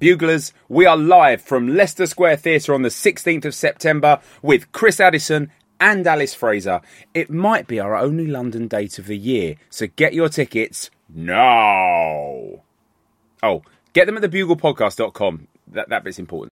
Buglers, we are live from Leicester Square Theatre on the 16th of September with Chris Addison and Alice Fraser. It might be our only London date of the year, so get your tickets now. Oh, get them at thebuglepodcast.com. That, that bit's important.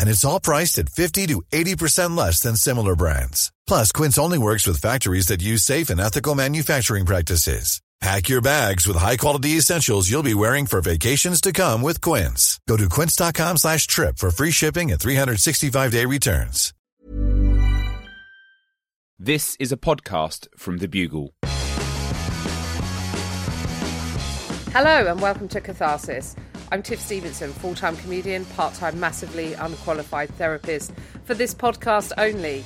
And it's all priced at 50 to 80% less than similar brands. Plus, Quince only works with factories that use safe and ethical manufacturing practices. Pack your bags with high-quality essentials you'll be wearing for vacations to come with Quince. Go to quince.com slash trip for free shipping and 365-day returns. This is a podcast from The Bugle. Hello and welcome to Catharsis. I'm Tiff Stevenson, full time comedian, part time, massively unqualified therapist for this podcast only.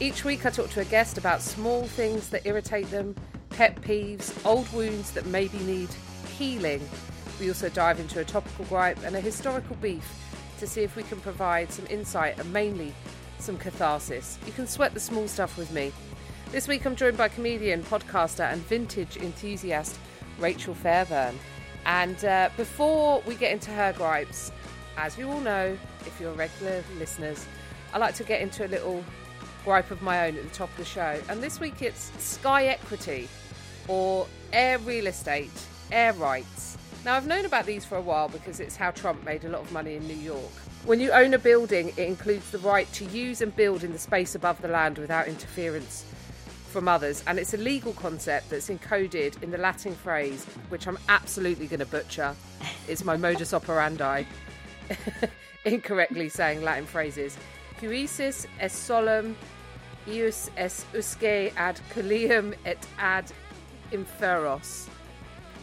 Each week I talk to a guest about small things that irritate them, pet peeves, old wounds that maybe need healing. We also dive into a topical gripe and a historical beef to see if we can provide some insight and mainly some catharsis. You can sweat the small stuff with me. This week I'm joined by comedian, podcaster, and vintage enthusiast Rachel Fairburn. And uh, before we get into her gripes, as you all know, if you're regular listeners, I like to get into a little gripe of my own at the top of the show. And this week it's Sky Equity or Air Real Estate, Air Rights. Now, I've known about these for a while because it's how Trump made a lot of money in New York. When you own a building, it includes the right to use and build in the space above the land without interference from others. And it's a legal concept that's encoded in the Latin phrase, which I'm absolutely going to butcher. It's my modus operandi. Incorrectly saying Latin phrases. Cuisis est solum, ius est usque ad colium et ad inferos.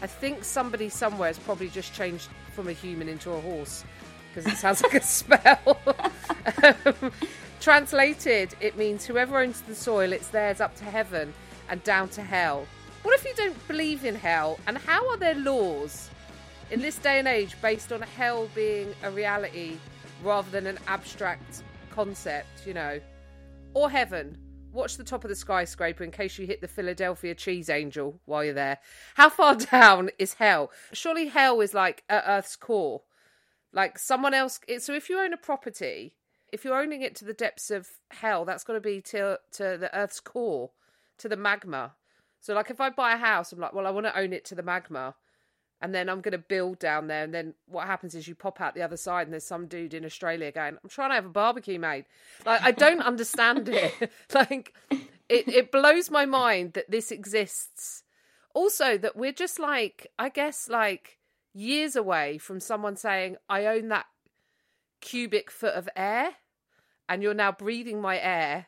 I think somebody somewhere has probably just changed from a human into a horse because it sounds like a spell. um, translated, it means whoever owns the soil, it's theirs up to heaven and down to hell. What if you don't believe in hell? And how are there laws in this day and age based on hell being a reality rather than an abstract concept, you know? Or heaven? Watch the top of the skyscraper in case you hit the Philadelphia cheese angel while you're there. How far down is hell? Surely hell is like at Earth's core. Like someone else. So if you own a property, if you're owning it to the depths of hell, that's got to be to to the Earth's core, to the magma. So like if I buy a house, I'm like, well, I want to own it to the magma, and then I'm going to build down there. And then what happens is you pop out the other side, and there's some dude in Australia going, I'm trying to have a barbecue, mate. Like I don't understand it. like it it blows my mind that this exists. Also, that we're just like, I guess, like years away from someone saying, I own that cubic foot of air and you're now breathing my air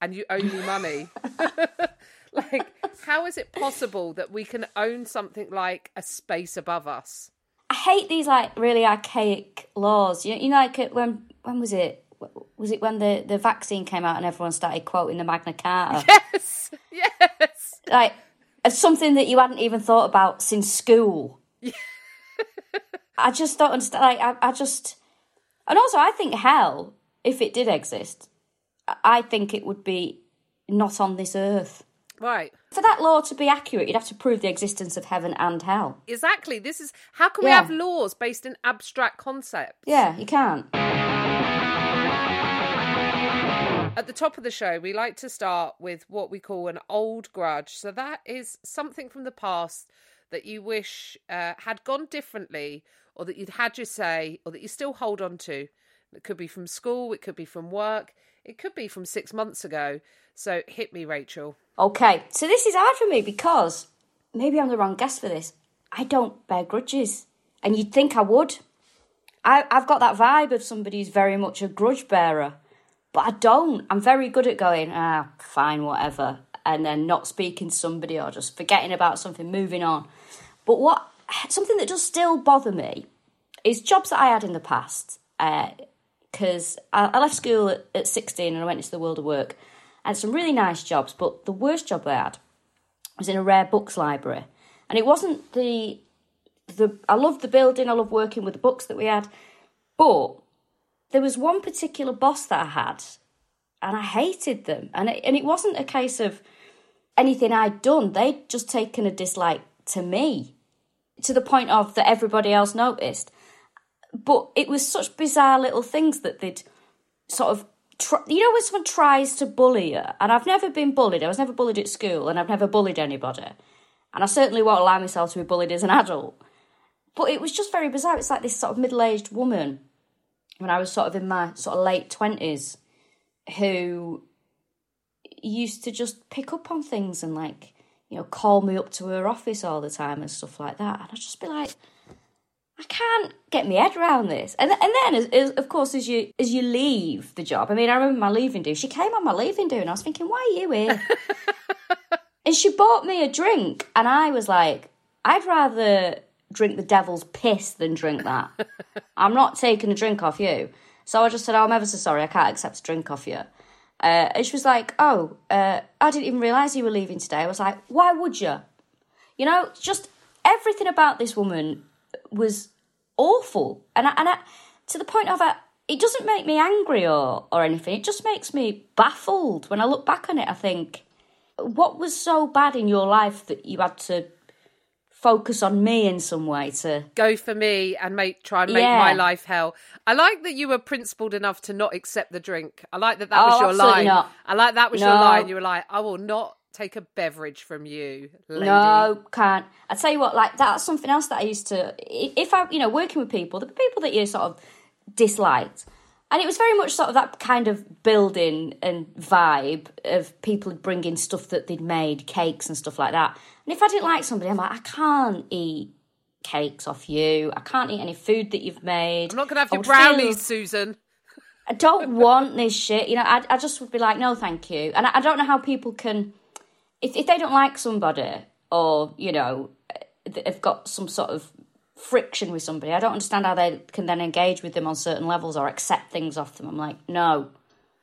and you owe me money. like, how is it possible that we can own something like a space above us? I hate these like really archaic laws. You know, you know like uh, when when was it? Was it when the, the vaccine came out and everyone started quoting the Magna Carta? Yes, yes. Like it's something that you hadn't even thought about since school. I just don't understand. Like, I, I just, and also, I think hell, if it did exist, I think it would be not on this earth. Right. For that law to be accurate, you'd have to prove the existence of heaven and hell. Exactly. This is how can we Yeah. have laws based in abstract concepts? Yeah, you can't. At the top of the show, we like to start with what we call an old grudge. So that is something from the past that you wish uh, had gone differently, or that you'd had your say, or that you still hold on to. It could be from school, it could be from work, it could be from six months ago. So hit me, Rachel. Okay, so this is hard for me because maybe I'm the wrong guest for this. I don't bear grudges, and you'd think I would. I, I've got that vibe of somebody who's very much a grudge bearer, but I don't. I'm very good at going, ah, fine, whatever, and then not speaking to somebody or just forgetting about something, moving on. But what something that does still bother me, is jobs that I had in the past. Because I, I left school at, at 16 and I went into the world of work. I had some really nice jobs, but the worst job I had was in a rare books library. And it wasn't the the I loved the building, I loved working with the books that we had, but there was one particular boss that I had, and I hated them. And it, and it wasn't a case of anything I'd done; they'd just taken a dislike to me, to the point of that everybody else noticed. But it was such bizarre little things that they'd sort of Try, you know when someone tries to bully you? And i've never been bullied. I was never bullied at school and i've never bullied anybody. And i certainly won't allow myself to be bullied as an adult. But it was just very bizarre. It's like this sort of middle-aged woman when i was sort of in my sort of late 20s who used to just pick up on things and like you know call me up to her office all the time and stuff like that. And i'd just be like can't get my head around this. And and then, as, as, of course, as you as you leave the job, I mean, I remember my leaving do. She came on my leaving do, and I was thinking, why are you here? and she bought me a drink, and I was like, I'd rather drink the devil's piss than drink that. I'm not taking a drink off you. So I just said, oh, I'm ever so sorry, I can't accept a drink off you. Uh, and she was like, oh, uh, I didn't even realise you were leaving today. I was like, why would you? You know, just everything about this woman was awful, and I, and I, to the point of it, it doesn't make me angry or or anything. It just makes me baffled when I look back on it. I think, what was so bad in your life that you had to focus on me in some way to go for me and make try and make yeah. my life hell. I like that you were principled enough to not accept the drink. I like that that oh, was your line. Not. I like that was no. your line. You were like, I will not take a beverage from you, lady. No, can't. I tell you what, like that's something else that I used to. If I, you know, working with people, the people that you sort of disliked, and it was very much sort of that kind of building and vibe of people bringing stuff that they'd made, cakes and stuff like that. And if I didn't like somebody, I'm like, I can't eat cakes off you. I can't eat any food that you've made. I'm not going to have your brownies, feel... Susan. I don't want this shit. You know, I, I just would be like, no, thank you. And I, I don't know how people can if if they don't like somebody or you know they've got some sort of friction with somebody, I don't understand how they can then engage with them on certain levels or accept things off them. I'm like, no,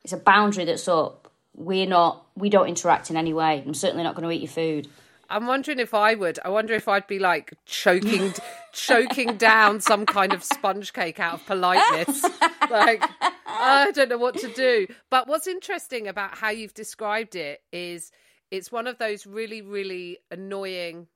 it's a boundary that's up. We're not. We don't interact in any way. I'm certainly not going to eat your food. I'm wondering if I would. I wonder if I'd be like choking, choking down some kind of sponge cake out of politeness. like I don't know what to do. But what's interesting about how you've described it is it's one of those really, really annoying,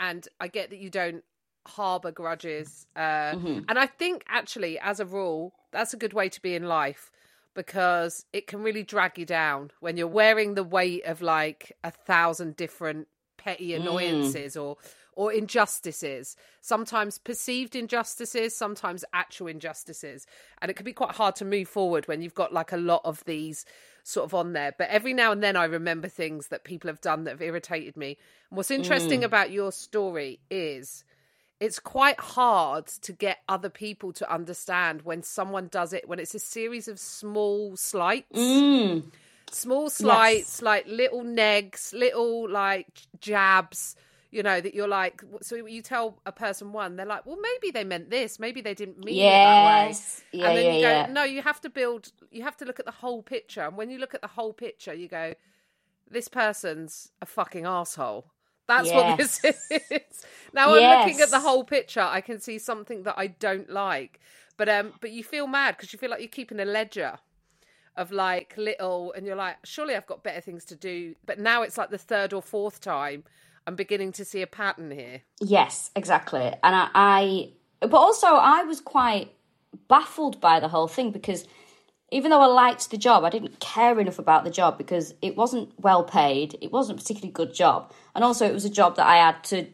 and I get that you don't harbor grudges. Uh, mm-hmm. And I think actually, as a rule, that's a good way to be in life because it can really drag you down when you're wearing the weight of like a thousand different petty mm. annoyances mm. or or injustices sometimes perceived injustices sometimes actual injustices and it can be quite hard to move forward when you've got like a lot of these sort of on there. But every now and then I remember things that people have done that have irritated me. And what's interesting mm. about your story is it's quite hard to get other people to understand when someone does it when it's a series of small slights. Mm. Small slights, yes. like little negs, little like jabs you know that you're like so you tell a person one they're like well maybe they meant this maybe they didn't mean yes. it that way yeah, and then yeah, you go yeah. no you have to build you have to look at the whole picture and when you look at the whole picture you go this person's a fucking asshole that's yes. what this is now yes. i'm looking at the whole picture i can see something that i don't like but um but you feel mad because you feel like you're keeping a ledger of like little and you're like surely i've got better things to do but now it's like the third or fourth time I'm beginning to see a pattern here. Yes, exactly. And I, I but also I was quite baffled by the whole thing because even though I liked the job, I didn't care enough about the job because it wasn't well paid. It wasn't a particularly good job, and also it was a job that I had to.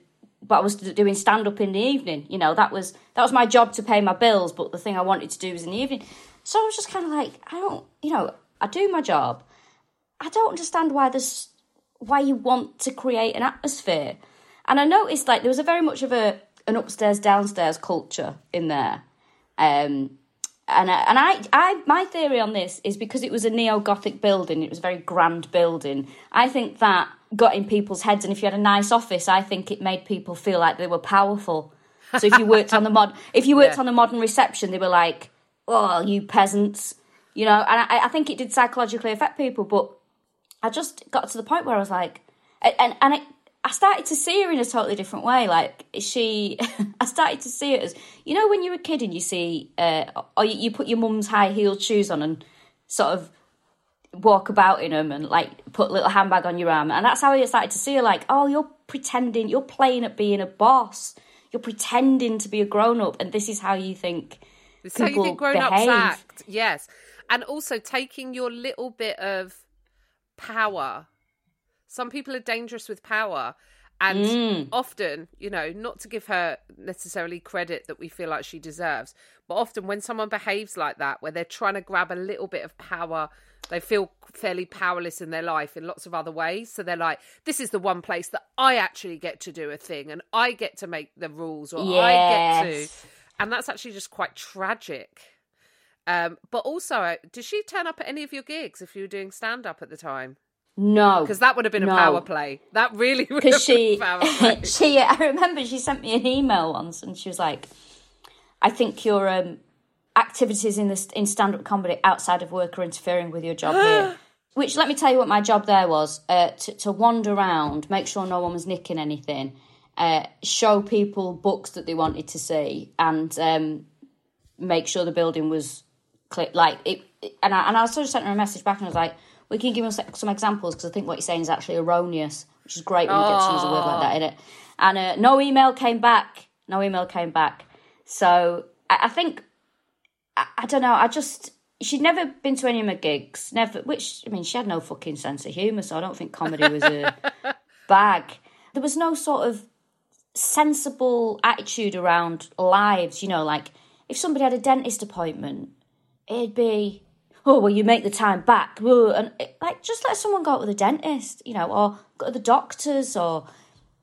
But I was doing stand up in the evening. You know, that was that was my job to pay my bills. But the thing I wanted to do was in the evening. So I was just kind of like, I don't, you know, I do my job. I don't understand why there's why you want to create an atmosphere. And I noticed like there was a very much of a an upstairs downstairs culture in there. Um, and I, and I, I, my theory on this is because it was a neo Gothic building, it was a very grand building. I think that got in people's heads, and if you had a nice office, I think it made people feel like they were powerful. So if you worked on the mod, if you worked Yeah. on the modern reception, they were like, "Oh, you peasants," you know. And I, I think it did psychologically affect people. But I just got to the point where I was like, and and, it, I started to see her in a totally different way. Like she, I started to see it as you know when you're a kid and you see, uh, or you, you put your mum's high heeled shoes on and sort of walk about in them and like put a little handbag on your arm. And that's how I started to see her like, oh, you're pretending, you're playing at being a boss. You're pretending to be a grown up, and this is how you think It's how you people think grown ups act. Yes. And also taking your little bit of power. Some people are dangerous with power. And Mm. often, you know, not to give her necessarily credit that we feel like she deserves, but often when someone behaves like that, where they're trying to grab a little bit of power, they feel fairly powerless in their life in lots of other ways. So they're like, this is the one place that I actually get to do a thing and I get to make the rules or I get to. And that's actually just quite tragic. Um, but also, uh, did she turn up at any of your gigs if you were doing stand up at the time? No, Because that would have been a power play. That really would have because been she a power play. she I remember she sent me an email once and she was like I think your um activities in the in stand up comedy outside of work are interfering with your job here which let me tell you what my job there was uh, to, to wander around make sure no one was nicking anything uh, show people books that they wanted to see and um, make sure the building was clear like it, it- and I, and I sort of sent her a message back and I was like we can give us some examples because I think what you're saying is actually erroneous which is great when you get to use a word like that in it and uh, no email came back. No email came back. So I, I think I, I don't know I just she'd never been to any of my gigs never which I mean she had no fucking sense of humour so I don't think comedy was a bag. There was no sort of sensible attitude around lives. You know, like if somebody had a dentist appointment, it'd be, oh, well, you make the time back. And it, like, just let someone go to the dentist, you know, or go to the doctors, or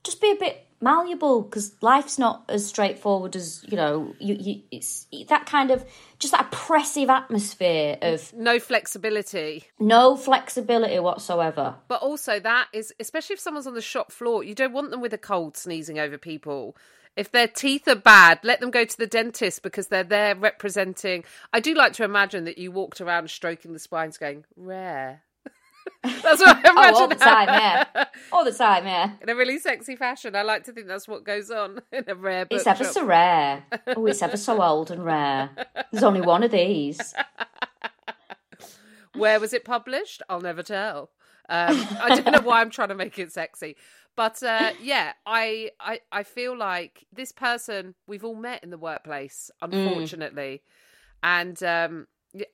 just be a bit malleable because life's not as straightforward as you know. You, you it's that kind of just that oppressive atmosphere of no flexibility. no flexibility whatsoever. But also, that is, especially if someone's on the shop floor, you don't want them with a cold sneezing over people. If their teeth are bad, let them go to the dentist because they're there representing. I do like to imagine that you walked around stroking the spines going, rare. That's what I Oh, imagine. all the time, yeah, all the time, yeah. In a really sexy fashion. I like to think that's what goes on in a rare book It's ever shop. so rare. Oh, it's ever so old and rare. There's only one of these. Where was it published? I'll never tell. Um, I don't know why I'm trying to make it sexy, but uh, yeah, I, I I feel like this person we've all met in the workplace, unfortunately, and um,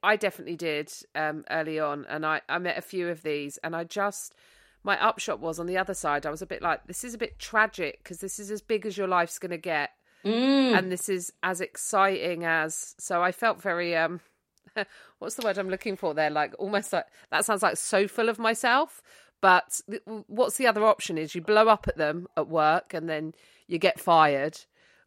I definitely did um, early on, and I I met a few of these, and I just my upshot was on the other side. I was a bit like, this is a bit tragic because this is as big as your life's going to get, and this is as exciting as. So I felt very um what's the word I'm looking for there? Like almost like that sounds like so full of myself. But th- what's the other option? Is you blow up at them at work and then you get fired,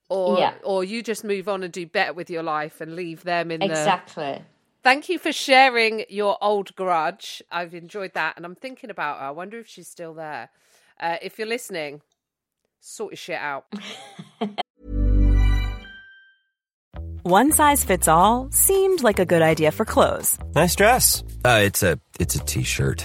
or Yeah. or you just move on and do better with your life and leave them in the. Exactly. Thank you for sharing your old grudge. I've enjoyed that, and I'm thinking about her. I wonder if she's still there. Uh, if you're listening, sort your shit out. One size fits all seemed like a good idea for clothes Nice dress. Uh, it's a it's a t-shirt.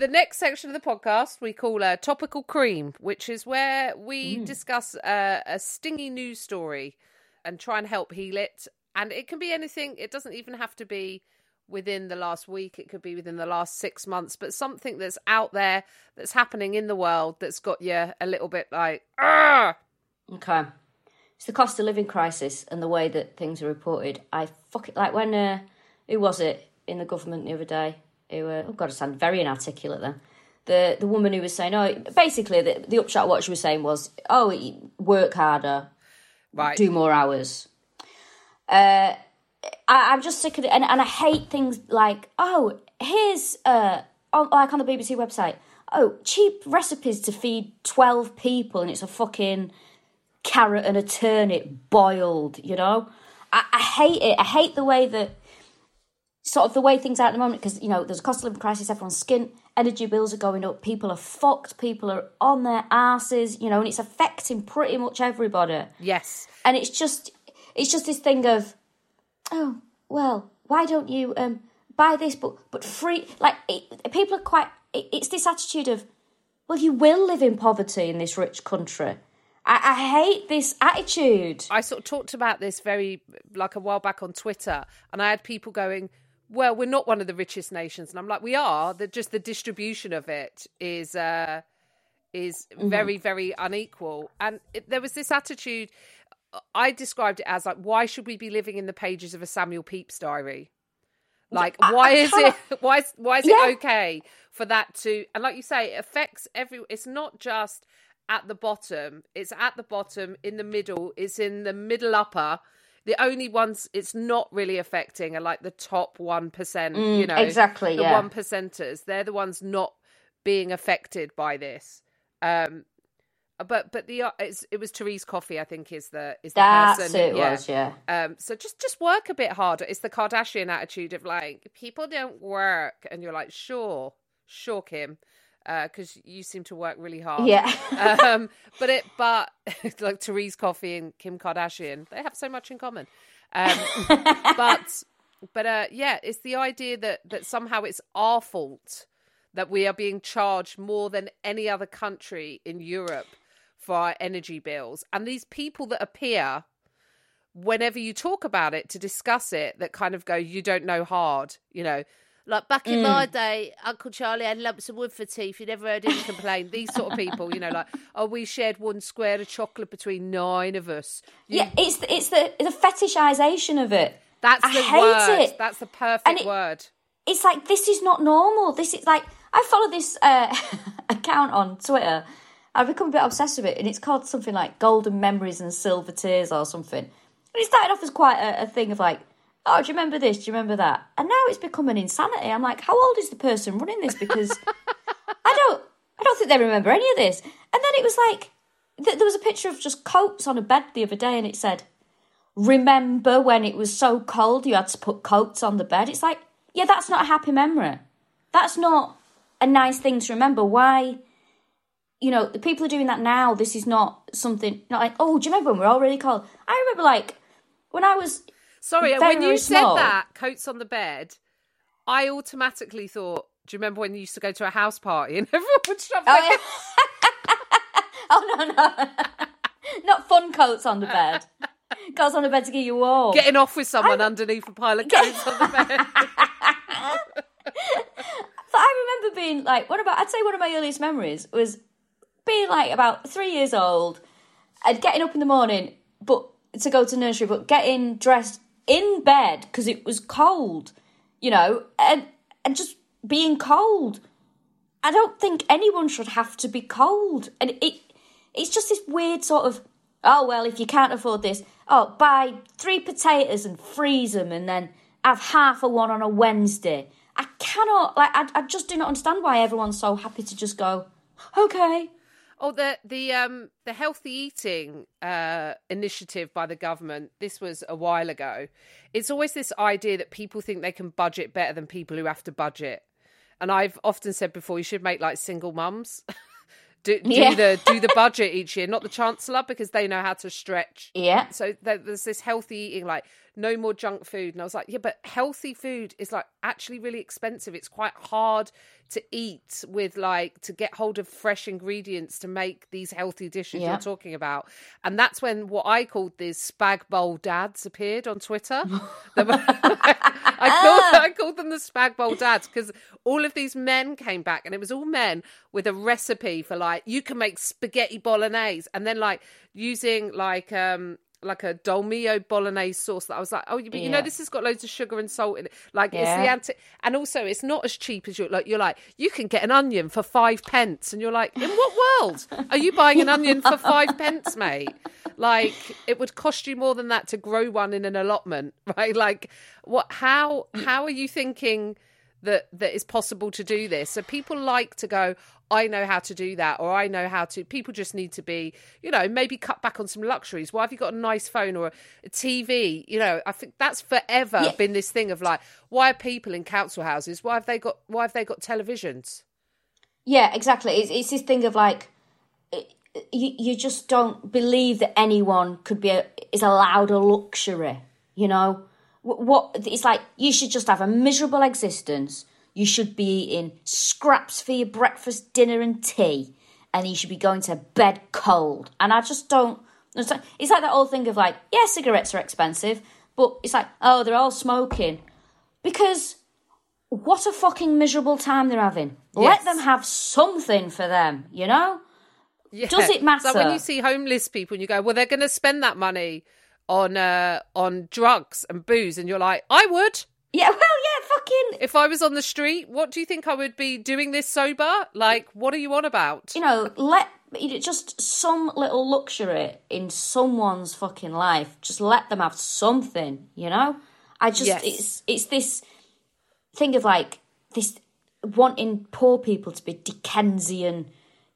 The next section of the podcast we call a topical cream, which is where we Mm. discuss uh, a stingy news story and try and help heal it. And it can be anything. It doesn't even have to be within the last week. It could be within the last six months. But something that's out there that's happening in the world that's got you a little bit like ah. Okay. It's the cost of living crisis and the way that things are reported. I fuck it like when uh, who was it in the government the other day? Who uh, oh god, I sound very inarticulate then. The the woman who was saying, oh, basically the, the upshot of what she was saying was, oh, work harder, Right. do more hours. Uh, I, I'm just sick of it, and, and I hate things like, oh, here's uh, on, like on the BBC website, oh, cheap recipes to feed twelve people, and it's a fucking carrot and a turnip boiled. You know, I, I hate it. I hate the way that sort of the way things are at the moment because you know there's a cost of living crisis. Everyone's skin, energy bills are going up. People are fucked. People are on their asses. You know, and it's affecting pretty much everybody Yes. and it's just it's just this thing of oh well why don't you um buy this but but free like it, people are quite it, it's this attitude of well you will live in poverty in this rich country I, I hate this attitude I sort of talked about this very like a while back on Twitter, and I had people going, "Well, we're not one of the richest nations," and I'm like, "We are. That just the distribution of it is uh, is very, very unequal." And it, there was this attitude. I described it as like, "Why should we be living in the pages of a Samuel Pepys diary?" Like, I- why I is it? Why is why is Yeah. it okay for that to? And like you say, it affects every. It's not just at the bottom. It's at the bottom, in the middle. It's in the middle upper. The only ones it's not really affecting are like the top one percent. you know, Mm, exactly, The yeah. one percenters. They're the ones not being affected by this. Um, but but the uh, it's, it was Therese Coffey, I think, is the is the that's person. it was yeah Um, so just just work a bit harder. It's the Kardashian attitude of like people don't work, and you're like, sure, sure, Kim, because you seem to work really hard. yeah um, but it but like Therese Coffey and Kim Kardashian, they have so much in common. Um, but but uh, yeah, it's the idea that that somehow it's our fault that we are being charged more than any other country in Europe for our energy bills, and these people that appear whenever you talk about it to discuss it that kind of go you don't know hard you know like back in my day uncle charlie had lumps of wood for teeth you never heard him complain these sort of people you know like oh we shared one square of chocolate between nine of us You- yeah it's the, it's the it's the fetishization of it that's I the hate word it. that's the perfect it- word it's like this is not normal. This is like I follow this uh, account on Twitter. I've become a bit obsessed with it, and it's called something like Golden Memories and Silver Tears or something. And it started off as quite a, a thing of like, oh, do you remember this? Do you remember that? And now it's become an insanity. I'm like, how old is the person running this? Because I don't, I don't think they remember any of this. And then it was like, th- there was a picture of just coats on a bed the other day, and it said, remember when it was so cold you had to put coats on the bed? It's like, yeah, that's not a happy memory. That's not a nice thing to remember. Why? You know, the people are doing that now. This is not something, not like, oh, do you remember when we are all really cold? I remember, like, when I was, sorry very, when you very said that coats on the bed i automatically thought do you remember when you used to go to a house party and everyone would shove oh, their oh, yeah. oh no, no. not fun coats on the bed. Coats on the bed to get you warm. getting off with someone underneath a pile of coats on the bed But I remember being like, what about? I'd say one of my earliest memories was being like about three years old and getting up in the morning, but to go to nursery, but getting dressed in bed because it was cold, you know, and and just being cold. I don't think anyone should have to be cold, and it it's just this weird sort of oh well, if you can't afford this, oh buy three potatoes and freeze them, and then have half a one on a Wednesday. I cannot like I, I just do not understand why everyone's so happy to just go okay. Oh, the the um the healthy eating uh, initiative by the government. This was a while ago. It's always this idea that people think they can budget better than people who have to budget. And I've often said before, you should make like single mums do, do Yeah. the do the budget each year, not the chancellor, because they know how to stretch. Yeah. So there- there's this healthy eating, like no more junk food. And I was like, yeah, but healthy food is like actually really expensive. It's quite hard to eat with like to get hold of fresh ingredients to make these healthy dishes Yeah. you're talking about and that's when what i called these spag bowl dads appeared on twitter I, called, I called them the spag bowl dads because all of these men came back and it was all men with a recipe for like you can make spaghetti bolognese and then like using like um like a dolmio bolognese sauce that I was like, oh, but you know, this has got loads of sugar and salt in it. Like it's the anti, and also it's not as cheap as you're like. You're like, you can get an onion for five pence, and you're like, in what world are you buying an onion for five pence, mate? Like it would cost you more than that to grow one in an allotment, right? Like what? How how are you thinking? that that is possible to do this. So people like to go, I know how to do that, or I know how to. People just need to be, you know, maybe cut back on some luxuries. Why have you got a nice phone or a TV? You know, I think that's forever Yeah. been this thing of like, why are people in council houses? Why have they got? Why have they got televisions? Yeah, exactly. It's, it's this thing of like, it, you, you just don't believe that anyone could be a, is allowed a luxury. You know, what it's like. You should just have a miserable existence. You should be eating scraps for your breakfast, dinner, and tea, and you should be going to bed cold. And I just don't. It's like, it's like that old thing of like, yeah, cigarettes are expensive, but it's like, oh, they're all smoking because what a fucking miserable time they're having. Let them have something for them, you know? Yeah. Does it matter? So when you see homeless people and you go, well, they're going to spend that money on uh, on drugs and booze, and you're like, I would. Yeah, well, yeah, fucking, If I was on the street, what do you think I would be doing this sober? Like, what are you on about? you know, let just some little luxury in someone's fucking life. Just let them have something, you know? I just, Yes. it's it's this thing of like, this wanting poor people to be Dickensian,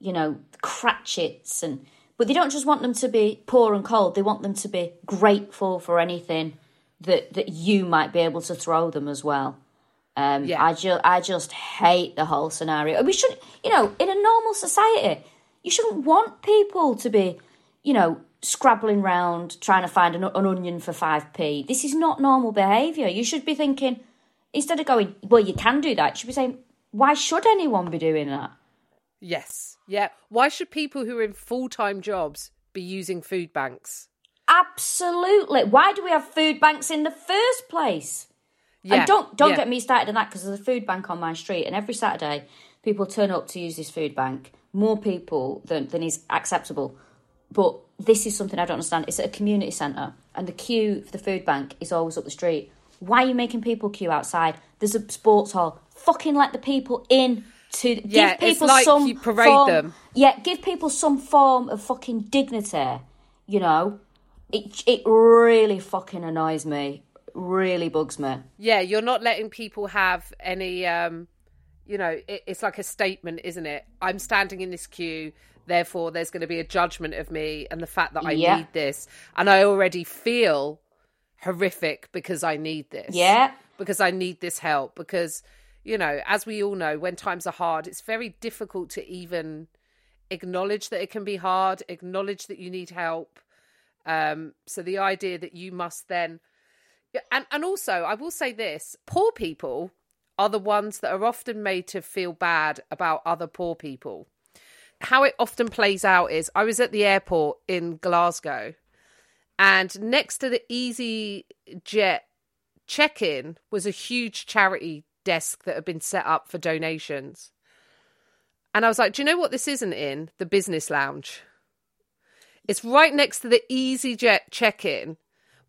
you know, Cratchits and. But they don't just want them to be poor and cold. They want them to be grateful for anything that that you might be able to throw them as well. Um, Yeah. I just I just hate the whole scenario. We should, you know, in a normal society, you shouldn't want people to be, you know, scrabbling round trying to find an, an onion for five p. This is not normal behaviour. You should be thinking instead of going, well, you can do that. You should be saying, why should anyone be doing that? Yes. Yeah. Why should people who are in full time jobs be using food banks? Absolutely. Why do we have food banks in the first place? Yeah. And don't don't yeah. get me started on that because there's a food bank on my street, and every Saturday people turn up to use this food bank. More people than than is acceptable. But this is something I don't understand. It's at a community centre, and the queue for the food bank is always up the street. Why are you making people queue outside? There's a sports hall. Fucking let the people in to Yeah, give people like some form- them. Yeah, give people some form of fucking dignity. You know, it it really fucking annoys me. Really bugs me. Yeah, you're not letting people have any. um You know, it, it's like a statement, isn't it? I'm standing in this queue. Therefore, there's going to be a judgment of me and the fact that I Yeah. need this, and I already feel horrific because I need this. Yeah. because I need this help. Because, you know, as we all know, when times are hard, it's very difficult to even acknowledge that it can be hard, acknowledge that you need help. Um, so the idea that you must then, and and also I will say this: poor people are the ones that are often made to feel bad about other poor people. How it often plays out is I was at the airport in Glasgow, and next to the Easy Jet check in was a huge charity desk that had been set up for donations. And I was like, do you know what this isn't in? The business lounge. It's right next to the EasyJet check in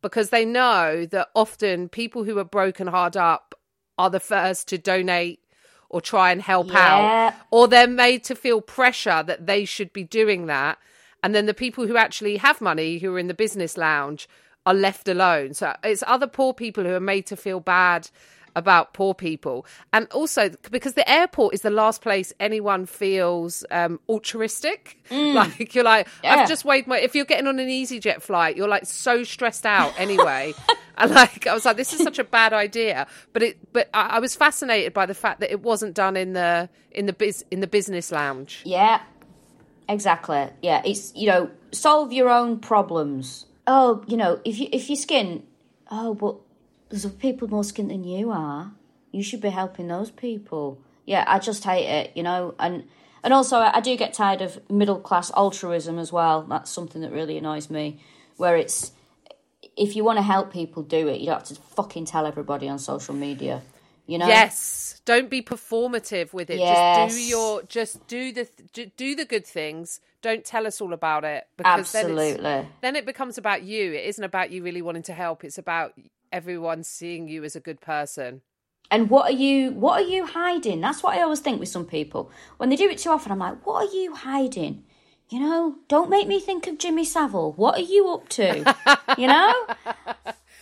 because they know that often people who are broken hard up are the first to donate or try and help Yeah. out, or they're made to feel pressure that they should be doing that. And then the people who actually have money, who are in the business lounge, are left alone. So it's other poor people who are made to feel bad about poor people. And also because the airport is the last place anyone feels um, altruistic. Like you're like, Yeah. I've just weighed my. If you're getting on an EasyJet flight, you're like so stressed out anyway. and like I was like, this is such a bad idea. But it, but I, I was fascinated by the fact that it wasn't done in the in the biz in the business lounge. Yeah, exactly. Yeah, it's you know solve your own problems. Oh, you know if you if your skin, oh, but there's people more skin than you are. You should be helping those people. Yeah, I just hate it, you know, and and also I do get tired of middle class altruism as well. That's something that really annoys me, where it's if you want to help people do it, you don't have to fucking tell everybody on social media. You know? Yes. Don't be performative with it. Yes. Just do your just do the do the good things. Don't tell us all about it because then, Absolutely. then it becomes about you. It isn't about you really wanting to help. It's about everyone seeing you as a good person. And what are you what are you hiding? That's what I always think with some people. When they do it too often, I'm like, what are you hiding? You know, don't make me think of Jimmy Savile. What are you up to? you know?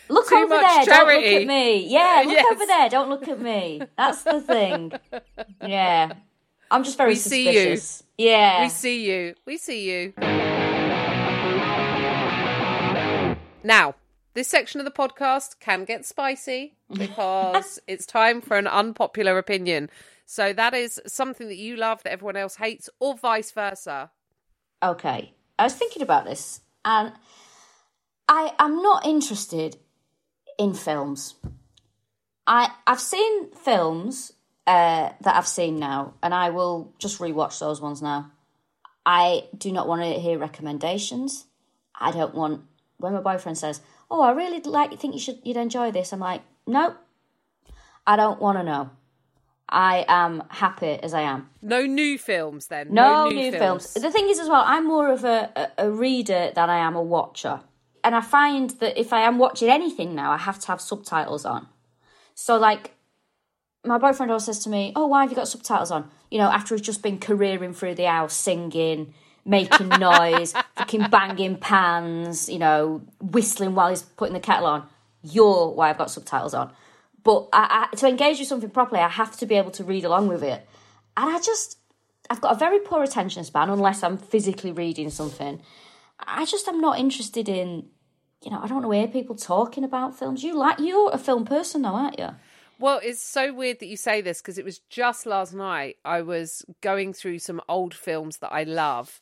Look Too over there, don't look at me. Yeah, look Yes. over there, don't look at me. That's the thing. Yeah. I'm just very We see you. suspicious. Yeah. We see you. We see you. Now, this section of the podcast can get spicy because it's time for an unpopular opinion. So that is something that you love that everyone else hates, or vice versa. Okay. I was thinking about this and I am not interested in films. I I've seen films uh, that I've seen now and I will just rewatch those ones now. I do not want to hear recommendations. I don't want when my boyfriend says, "Oh, I really like think you should you'd enjoy this." I'm like, "No. I don't want to know. I am happy as I am." No new films, then. No, new, films. The thing is, as well, I'm more of a, a, a reader than I am a watcher. And I find that if I am watching anything now, I have to have subtitles on. So, like, my boyfriend always says to me, Oh, why have you got subtitles on? You know, after he's just been careering through the house, singing, making noise, fucking banging pans, you know, whistling while he's putting the kettle on. You're why I've got subtitles on. But I, I, to engage with something properly, I have to be able to read along with it. And I just, I've got a very poor attention span unless I'm physically reading something. I just am not interested in, you know, I don't want to hear people talking about films. You like, you're a film person though, aren't you? Well, it's so weird that you say this because it was just last night I was going through some old films that I love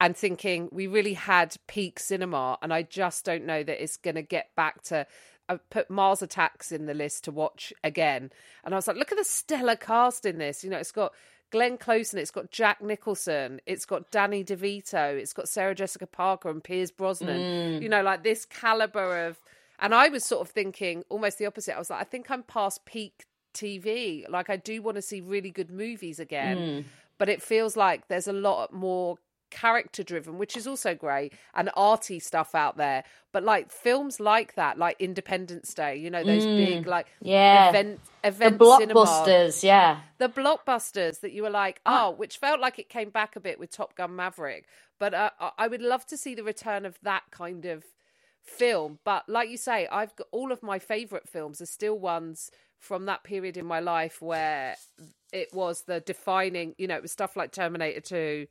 and thinking we really had peak cinema, and I just don't know that it's going to get back to. I put Mars Attacks in the list to watch again, and I was like, look at the stellar cast in this. You know, it's got Glenn Close and it's got Jack Nicholson, it's got Danny DeVito, it's got Sarah Jessica Parker and Pierce Brosnan. Mm. You know, like this caliber of. And I was sort of thinking almost the opposite. I was like, I think I'm past peak TV. Like, I do want to see really good movies again, mm. but it feels like there's a lot more character driven, which is also great, and arty stuff out there. But like films like that, like Independence Day, you know, those big like Yeah. event The event cinema blockbusters, yeah. the blockbusters that you were like, Ah. oh, which felt like it came back a bit with Top Gun Maverick. But uh, I- I would love to see the return of that kind of film. But like you say, I've got all of my favourite films are still ones from that period in my life where it was the defining, you know, it was stuff like Terminator 2.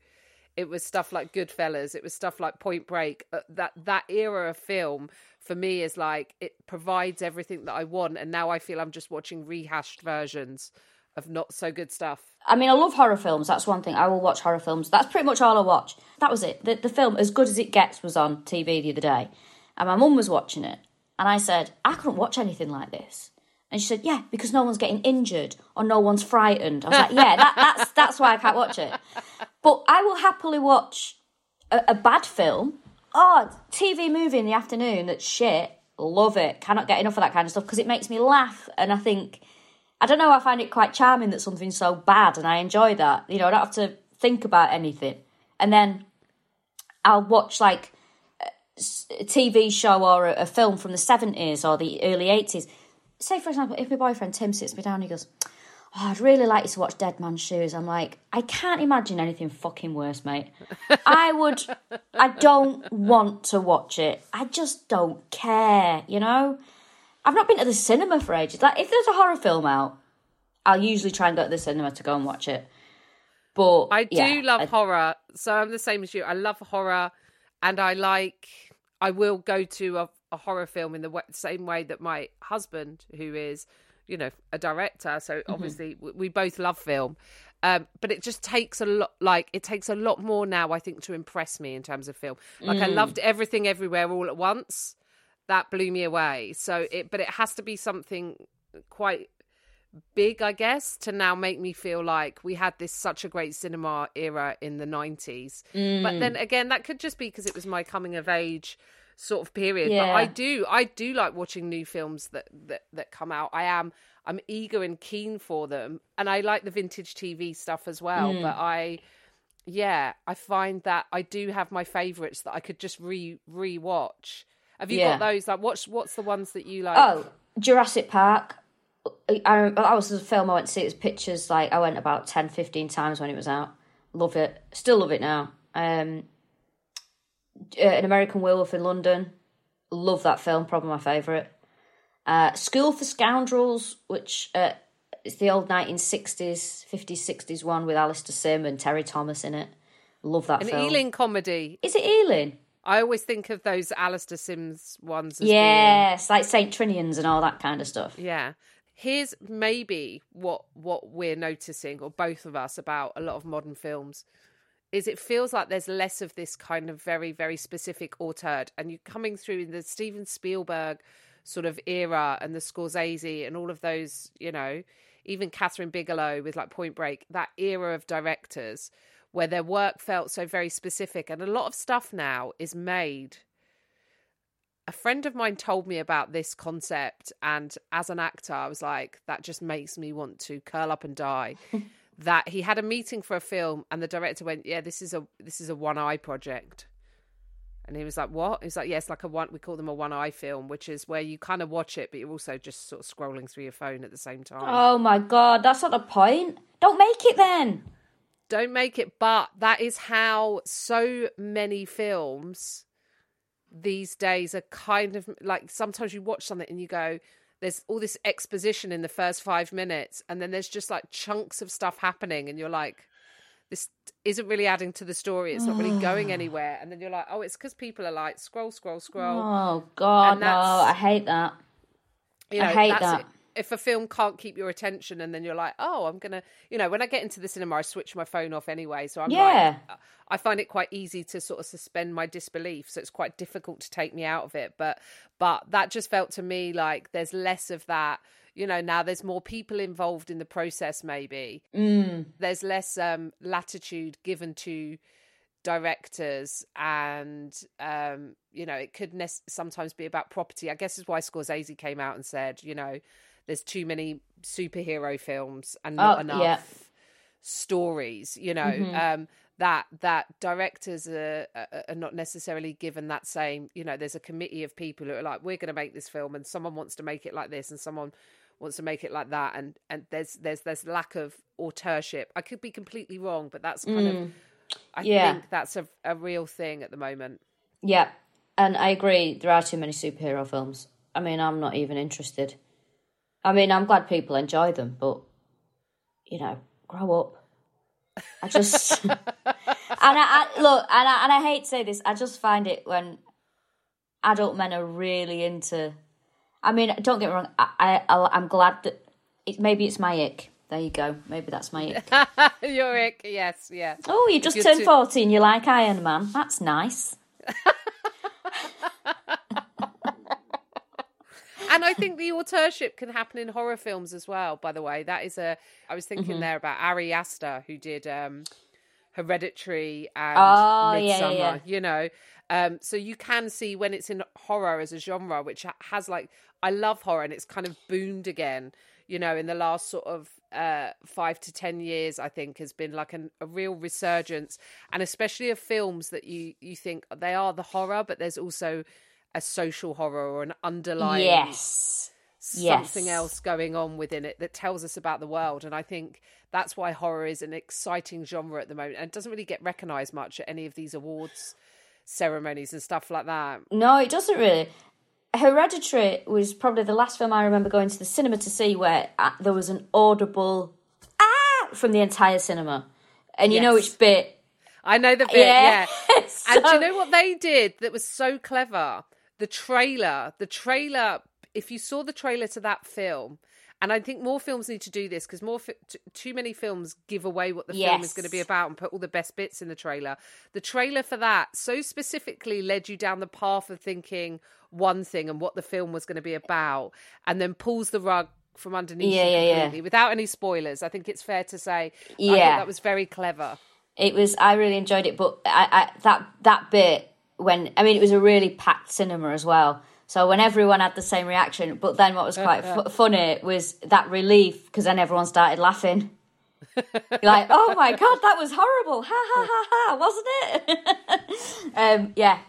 It was stuff like Goodfellas. It was stuff like Point Break. Uh, that that era of film for me is like it provides everything that I want, and now I feel I'm just watching rehashed versions of not so good stuff. I mean, I love horror films. That's one thing. I will watch horror films. That's pretty much all I watch. That was it. The, the film, As Good as It Gets, was on TV the other day. And my mum was watching it. And I said, I couldn't watch anything like this. And she said, Yeah, because no one's getting injured or no one's frightened. I was like, Yeah, that, that's, that's why I can't watch it. But I will happily watch a, a bad film. Oh, TV movie in the afternoon that's shit. Love it. Cannot get enough of that kind of stuff because it makes me laugh. And I think I don't know. I find it quite charming that something's so bad, and I enjoy that. You know, I don't have to think about anything, and then I'll watch like a TV show or a, a film from the seventies or the early eighties. Say, for example, if my boyfriend Tim sits me down, he goes, "Oh, I'd really like you to watch Dead Man's Shoes." I'm like, I can't imagine anything fucking worse, mate. I would. I don't want to watch it. I just don't care. You know. I've not been to the cinema for ages. Like, if there's a horror film out, I'll usually try and go to the cinema to go and watch it. But I do yeah, love I- horror, so I'm the same as you. I love horror, and I like. I will go to a, a horror film in the same way that my husband, who is, you know, a director, so Mm-hmm. obviously we both love film. Um, but it just takes a lot. Like it takes a lot more now, I think, to impress me in terms of film. Like Mm. I loved everything, everywhere, all at once. That blew me away. So it, but it has to be something quite big, I guess, to now make me feel like we had this such a great cinema era in the 90s. But then again, that could just be because it was my coming of age sort of period. But I do I do like watching new films that, that that come out. I am I'm eager and keen for them. And I like the vintage TV stuff as well. Mm. But I yeah, I find that I do have my favourites that I could just re re-watch. Have you Yeah. got those? Like, what's what's the ones that you like? Oh, Jurassic Park. I, I that was a film I went to see. It was pictures like I went about 10, 15 times when it was out. Love it. Still love it now. Um, uh, An American Werewolf in London. Love that film. Probably my favourite. Uh, School for Scoundrels, which uh, is the old 1960s, 50s, 60s one with Alastair Sim and Terry Thomas in it. Love that An film. Ealing comedy. Is it Ealing? I always think of those Alastair Sims ones. As being- Yes, like St. Trinians and all that kind of stuff. yeah. Here's maybe what what we're noticing, or both of us, about a lot of modern films, is it feels like there's less of this kind of very very specific auteured, and you're coming through in the Steven Spielberg sort of era and the Scorsese and all of those, you know, even Kathryn Bigelow with like Point Break, that era of directors where their work felt so very specific, and a lot of stuff now is made. A friend of mine told me about this concept and as an actor i was like that just makes me want to curl up and die that he had a meeting for a film and the director went yeah this is a this is a one eye project and he was like what he was like yes like a one we call them a one eye film which is where you kind of watch it but you're also just sort of scrolling through your phone at the same time Oh my god, that's not the point. Don't make it then. don't make it but that is how so many films these days are kind of like sometimes you watch something and you go there's all this exposition in the first five minutes and then there's just like chunks of stuff happening and you're like this isn't really adding to the story it's not really going anywhere and then you're like oh it's because people are like scroll scroll scroll Oh god, no, I hate that. you I hate that. it. If a film can't keep your attention, and then you're like, "Oh, I'm gonna," you know, when I get into the cinema, I switch my phone off anyway. So I'm Yeah. like, I find it quite easy to sort of suspend my disbelief. So it's quite difficult to take me out of it. But but that just felt to me like there's less of that. You know, now there's more people involved in the process. Maybe Mm. there's less um, latitude given to directors and um you know it could ne- sometimes be about property i guess is why scorsese came out and said you know there's too many superhero films and not Oh, enough yeah. stories you know Mm-hmm. um that that directors are, are not necessarily given that same you know there's a committee of people who are like we're going to make this film and someone wants to make it like this and someone wants to make it like that and and there's there's there's lack of authorship i could be completely wrong but that's kind of i Mm. Yeah. think that's a, a real thing at the moment Yeah, and I agree. There are too many superhero films. I mean, I'm not even interested. I mean, I'm glad people enjoy them, but you know, grow up. I just and I, I look, and I, and I hate to say this. I just find it when adult men are really into. I mean, don't get me wrong. I, I I'm glad that it. Maybe it's my ick. There you go. Maybe that's my ick. you're ick yes yeah Oh, you just turned too- 14. You like Iron Man. That's nice. and I think the authorship can happen in horror films as well. By the way, that is a. I was thinking Mm-hmm. there about Ari Aster, who did um, Hereditary and Oh, yeah, yeah, Midsommar. yeah. You know, um, so you can see when it's in horror as a genre, which has like I love horror, and it's kind of boomed again. You know, in the last sort of uh, five to ten years, I think has been like an, a real resurgence, and especially of films that you you think they are the horror, but there's also a social horror or an underlying Yes. something Yes. else going on within it that tells us about the world. And I think that's why horror is an exciting genre at the moment. And it doesn't really get recognised much at any of these awards ceremonies and stuff like that. No, it doesn't really. Hereditary was probably the last film I remember going to the cinema to see where uh, there was an audible ah from the entire cinema. And you know which bit? I know the bit, Yeah. yeah. And do you know what they did that was so clever? The trailer, the trailer, if you saw the trailer to that film, and I think more films need to do this because more t- too many films give away what the film is going to be about and put all the best bits in the trailer. The trailer for that so specifically led you down the path of thinking one thing and what the film was going to be about, and then pulls the rug from underneath. Yeah, yeah, yeah. Without any spoilers, I think it's fair to say. Yeah. that was very clever. It was. I really enjoyed it, but I, I that that bit when I mean it was a really packed cinema as well. So when everyone had the same reaction, but then what was quite fu- funny was that relief because then everyone started laughing. like, oh my god, that was horrible! Ha ha ha ha! Wasn't it? um, yeah,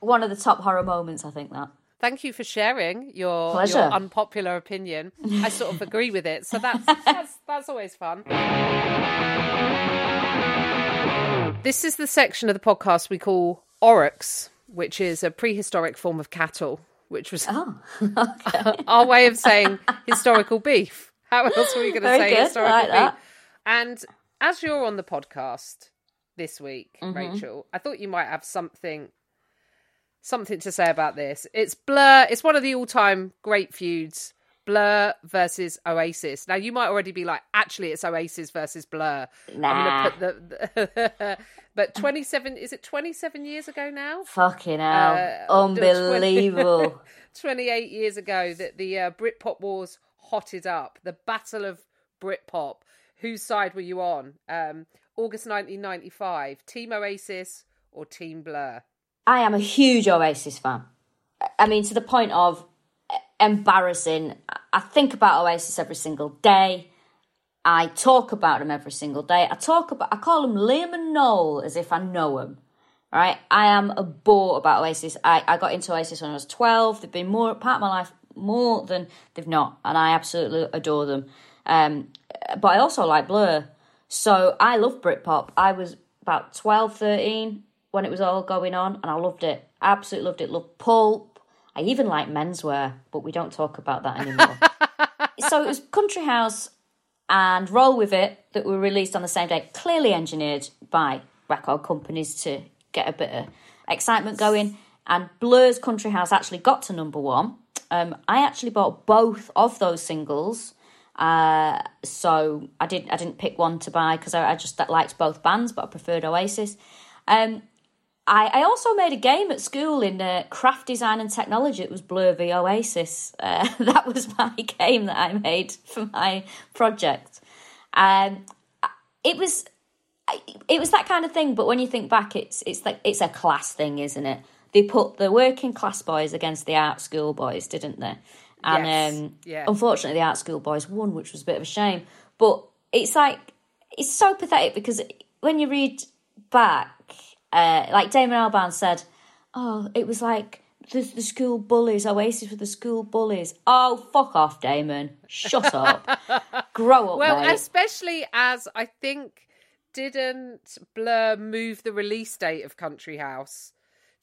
one of the top horror moments. I think that. Thank you for sharing your, your unpopular opinion. I sort of agree with it, so that's that's, that's always fun. This is the section of the podcast we call Oryx, which is a prehistoric form of cattle, which was Oh, our way of saying historical beef. How else were we going to say good, historical like beef? that. And as you're on the podcast this week, Mm-hmm. Rachel, I thought you might have something something to say about this. It's Blur. It's one of the all-time great feuds. Blur versus Oasis. Now you might already be like, actually, it's Oasis versus Blur. Nah. I'm gonna put the, but 27 is it 27 years ago now? fucking hell! Uh, Unbelievable. 28 years ago that the uh, Britpop wars hotted up. The Battle of Britpop. Whose side were you on? Um, August 1995. Team Oasis or Team Blur? I am a huge Oasis fan. I mean, to the point of embarrassing. I think about Oasis every single day. I talk about them every single day. I talk about, I call them Liam and Noel as if I know them. Right, I am a bore about Oasis. I, I got into Oasis when I was twelve. They've been more part of my life more than they've not, and I absolutely adore them. Um, but I also like Blur, so I love Britpop. I was about 12, 13 when it was all going on, and I loved it. Absolutely loved it. Loved Pulp. I even like menswear, but we don't talk about that anymore. so it was Country House and Roll With It that were released on the same day, clearly engineered by record companies to get a bit of excitement going. And Blur's Country House actually got to number one. Um, I actually bought both of those singles. Uh, so I didn't I didn't pick one to buy because I, I just liked both bands, but I preferred Oasis. Um, I, I also made a game at school in uh, craft design and technology. It was Blur v Oasis. Uh, that was my game that I made for my project. Um, it was it was that kind of thing. But when you think back, it's it's like it's a class thing, isn't it? They put the working class boys against the art school boys, didn't they? And Yes, um, yeah. unfortunately, the art school boys won, which was a bit of a shame. But it's like it's so pathetic because when you read back, uh, like Damon Albarn said, "Oh, it was like the, the school bullies. Oasis were the school bullies." Oh, fuck off, Damon! Shut up, grow up, Well, mate. especially as I think didn't Blur move the release date of Country House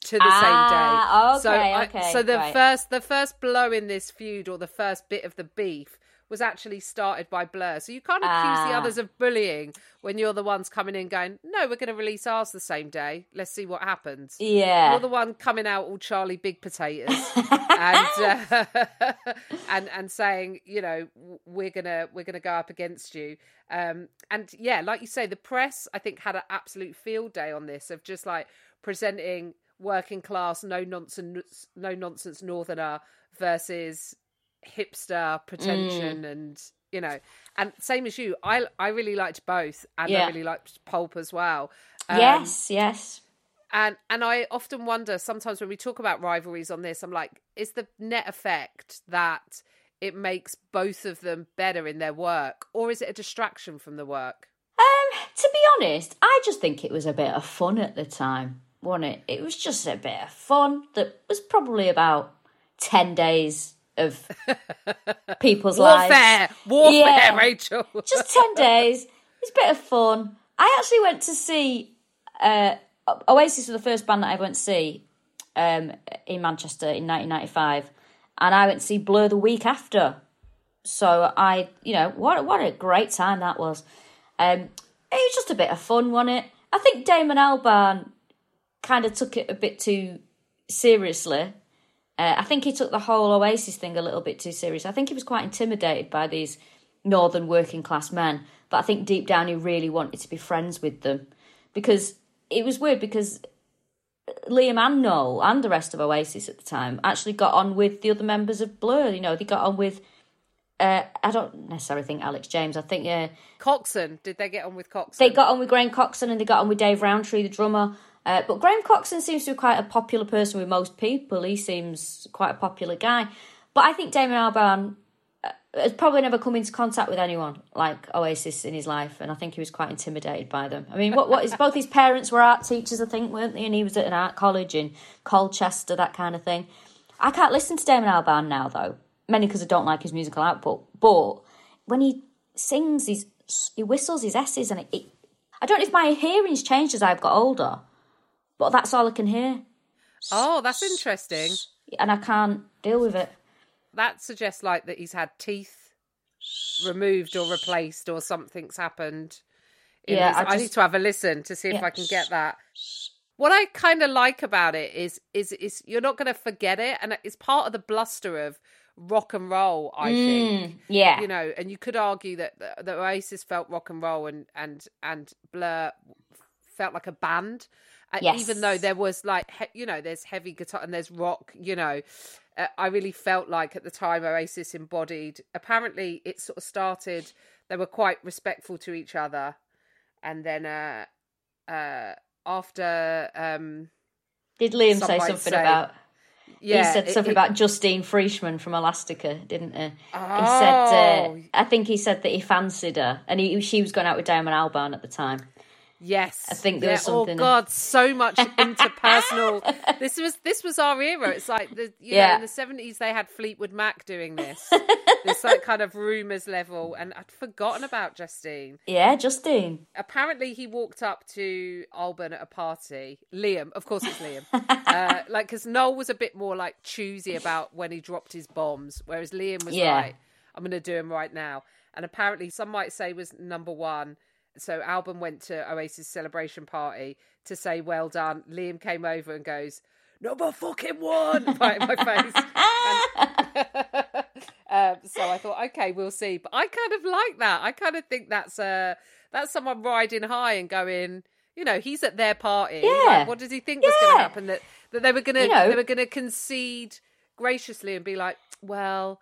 to the Ah, same day. so, okay, I- okay, so the right. first the first blow in this feud or the first bit of the beef was actually started by Blur. So you can't accuse the Ah. others of bullying when you're the ones coming in going, "No, we're going to release ours the same day. Let's see what happens." yeah, You're the one coming out all Charlie Big Potatoes and uh, and and saying, you know, we're gonna we're gonna go up against you. Um, and yeah, like you say, the press I think had an absolute field day on this of just like presenting working class, no nonsense, no nonsense northerner versus hipster pretension Mm. and you know and same as you i i really liked both and i really liked pulp as well Um, yes, yes. and and I often wonder sometimes when we talk about rivalries on this, I'm like, is the net effect that it makes both of them better in their work, or is it a distraction from the work? Um, to be honest, I just think it was a bit of fun at the time, wasn't it? It was just a bit of fun that was probably about 10 days of people's Warfare, lives. warfare, Yeah. Rachel. Just 10 days. It's a bit of fun. I actually went to see uh, Oasis were the first band that I went to see um, in Manchester in 1995, and I went to see Blur the week after. So I, you know, what what a great time that was. Um, it was just a bit of fun, wasn't it? I think Damon Albarn kind of took it a bit too seriously. Uh, I think he took the whole Oasis thing a little bit too serious. I think he was quite intimidated by these northern working class men, but I think deep down he really wanted to be friends with them because it was weird because Liam and Noel and the rest of Oasis at the time actually got on with the other members of Blur. You know, they got on with Uh, I don't necessarily think Alex James. I think uh, Coxon, did they get on with Coxon? they got on with Graham Coxon and they got on with Dave Rowntree, the drummer. Uh, but Graham Coxon seems to be quite a popular person with most people. He seems quite a popular guy. But I think Damon Albarn uh, has probably never come into contact with anyone like Oasis in his life, and I think he was quite intimidated by them. I mean, what what is both his parents were art teachers, I think, weren't they? And he was at an art college in Colchester, that kind of thing. I can't listen to Damon Albarn now, though, mainly because I don't like his musical output. But when he sings, he's, he whistles his S's, and it, it, I don't know if my hearing's changed as I've got older, but that's all I can hear, oh, that's interesting. and I can't deal with it. That suggests like that he's had teeth removed or replaced or something's happened. Yeah, his- I I, need to have a listen to see if Yeah. I can get that. What I kind of like about it is is is you're not going to forget it, and it's part of the bluster of rock and roll. I mm, think Yeah. you know, and you could argue that the, the Oasis felt rock and roll, and and and Blur felt like a band. Yes. Even though there was like he, you know, there's heavy guitar and there's rock. You know, uh, I really felt like at the time Oasis embodied. Apparently, it sort of started. They were quite respectful to each other, and then uh, uh, after um, Did Liam Some say something say- about? yeah, he said something it- about Justine Frischmann from Elastica, didn't he? He Oh. said, uh, I think he said that he fancied her, and he, she was going out with Damon Albarn at the time. Yes, I think there yeah. was something- Oh God, so much interpersonal. this was this was our era. It's like the you know Yeah. in the seventies they had Fleetwood Mac doing this. this like kind of rumors level, and I'd forgotten about Justine. Yeah, Justine. Apparently, he walked up to Albarn at a party. Liam, of course, it's Liam. uh, like because Noel was a bit more like choosy about when he dropped his bombs, whereas Liam was Yeah. like, "I'm going to do him right now." And apparently, some might say was number one. So Albarn went to Oasis celebration party to say well done. Liam came over and goes, "Number fucking one!" right in my face. And- um, so I thought, okay, we'll see. But I kind of like that. I kind of think that's uh that's someone riding high and going. You know, he's at their party. Yeah. Like, what does he think was going to happen? That that they were going to You know- they were going to concede graciously and be like, well.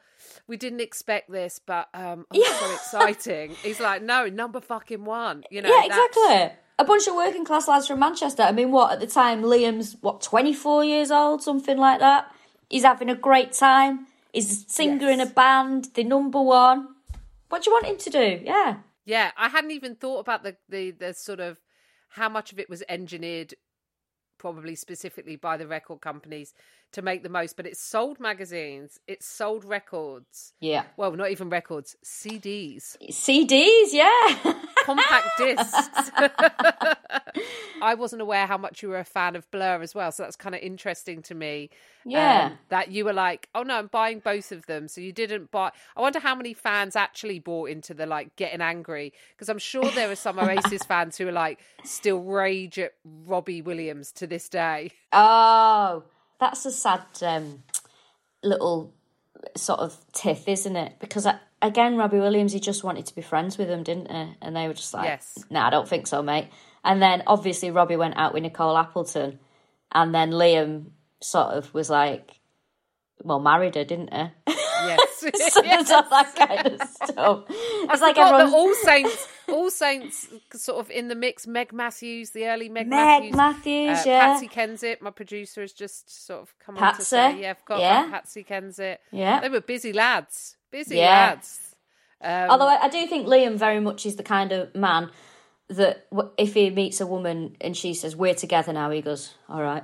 We didn't expect this, but um, oh, Yeah. so exciting. He's like, no, number fucking one. You know, yeah, exactly. A bunch of working class lads from Manchester. I mean, what, at the time, Liam's, what, 24 years old, something like that? He's having a great time. He's a singer in a band, the number one. What do you want him to do? Yeah. Yeah, I hadn't even thought about the, the the sort of how much of it was engineered probably specifically by the record companies to make the most, but it sold magazines, it sold records. Yeah. Well, not even records, CDs, CDs, yeah. compact discs. I wasn't aware how much you were a fan of Blur as well, so that's kind of interesting to me. um, Yeah. that you were like, oh no, I'm buying both of them. So you didn't buy. I wonder how many fans actually bought into the like getting angry because I'm sure there are some Oasis fans who are like still rage at Robbie Williams to this day. Oh, that's a sad um, little sort of tiff, isn't it? Because I, again, Robbie Williams, he just wanted to be friends with them, didn't he? And they were just like, Yes. "No, I don't think so, mate." And then obviously Robbie went out with Nicole Appleton, and then Liam sort of was like, "Well, married her, didn't he?" Yes, so there's all that kind of stuff. I It's like that All Saints, All Saints, sort of in the mix. Meg Matthews, the early Meg, Meg Matthews. Matthews, uh, yeah. Patsy Kensit, my producer, has just sort of come on to say, yeah, I've got yeah. Patsy Kensit. Yeah. They were busy lads. Busy Yeah. lads. Um, Although I, I do think Liam very much is the kind of man that if he meets a woman and she says we're together now, he goes, "All right."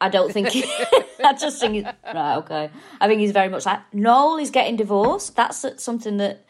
I don't think. He, I just think right. Okay. I think he's very much like Noel is getting divorced. That's something that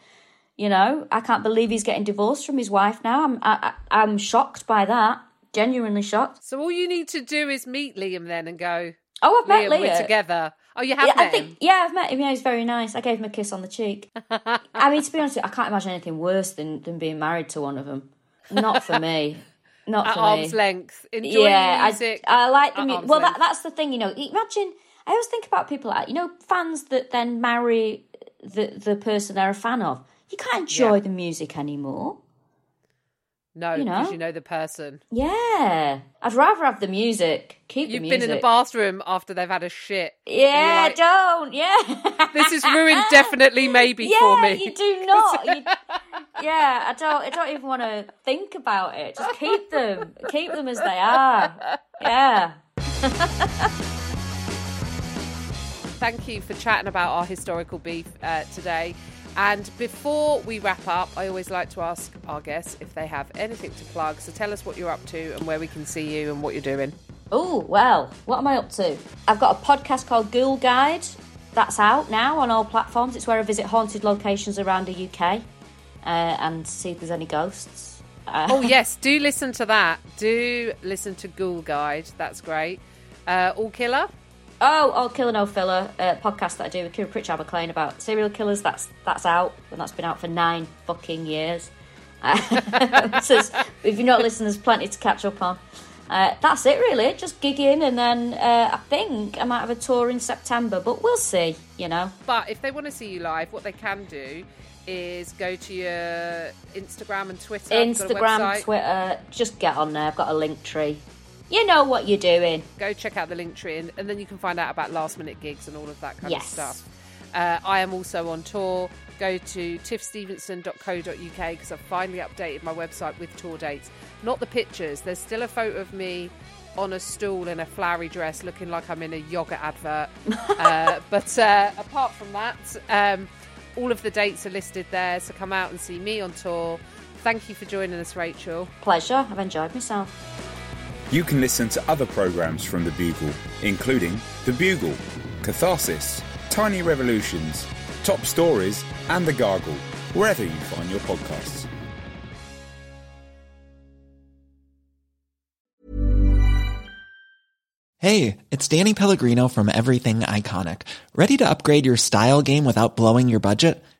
you know. I can't believe he's getting divorced from his wife now. I'm I, I'm shocked by that. Genuinely shocked. So all you need to do is meet Liam then and go, Oh, I've met Liam, Liam. we're together. Oh, you have Yeah, I think him? yeah, I've met him. Yeah, he's very nice. I gave him a kiss on the cheek. I mean, to be honest, I can't imagine anything worse than than being married to one of them. Not for me. Not At for arm's me. length. Enjoy yeah, music. I, I like the music. Well, that, that's the thing, you know. Imagine, I always think about people like you know fans that then marry the the person they're a fan of. You can't enjoy Yeah. the music anymore. No, You because know? you know the person. Yeah, I'd rather have the music. Keep the music. You've been in the bathroom after they've had a shit. Yeah, like, don't. Yeah. This is ruined definitely maybe yeah, for me. you do not. You, yeah, I don't. I don't even want to think about it. Just keep them. Keep them as they are. Yeah. Thank you for chatting about our historical beef uh, today. And before we wrap up, I always like to ask our guests if they have anything to plug. So tell us what you're up to and where we can see you and what you're doing. Oh, well, what am I up to? I've got a podcast called Ghoul Guide. That's out now on all platforms. It's where I visit haunted locations around the UK uh, and see if there's any ghosts. Uh, Oh, yes, do listen to that. Do listen to Ghoul Guide. That's great. Uh, All Killer? Oh, All Killer No Filler, uh, podcast that I do with Kiri Pritchard McLean about serial killers. That's that's out, and that's been out for nine fucking years. Uh, so if you're not listening, there's plenty to catch up on. Uh, that's it, really. Just gigging, and then uh, I think I might have a tour in September, but we'll see. You know, But if they want to see you live, what they can do is go to your Instagram and Twitter. You've got a Instagram. Twitter, just get on there. I've got a link tree. You know what you're doing. Go check out the link tree, and, and then you can find out about last minute gigs and all of that kind Yes. of stuff. Uh, I am also on tour. Go to tiffstevenson.co.uk because I've finally updated my website with tour dates. Not the pictures. There's still a photo of me on a stool in a flowery dress looking like I'm in a yogurt advert. uh, but uh, apart from that, um, all of the dates are listed there. So come out and see me on tour. Thank you for joining us, Rachel. Pleasure. I've enjoyed myself. You can listen to other programmes from The Bugle, including The Bugle, Catharsis, Tiny Revolutions, Top Stories, and The Gargle, wherever you find your podcasts. Hey, it's Danny Pellegrino from Everything Iconic. Ready to upgrade your style game without blowing your budget?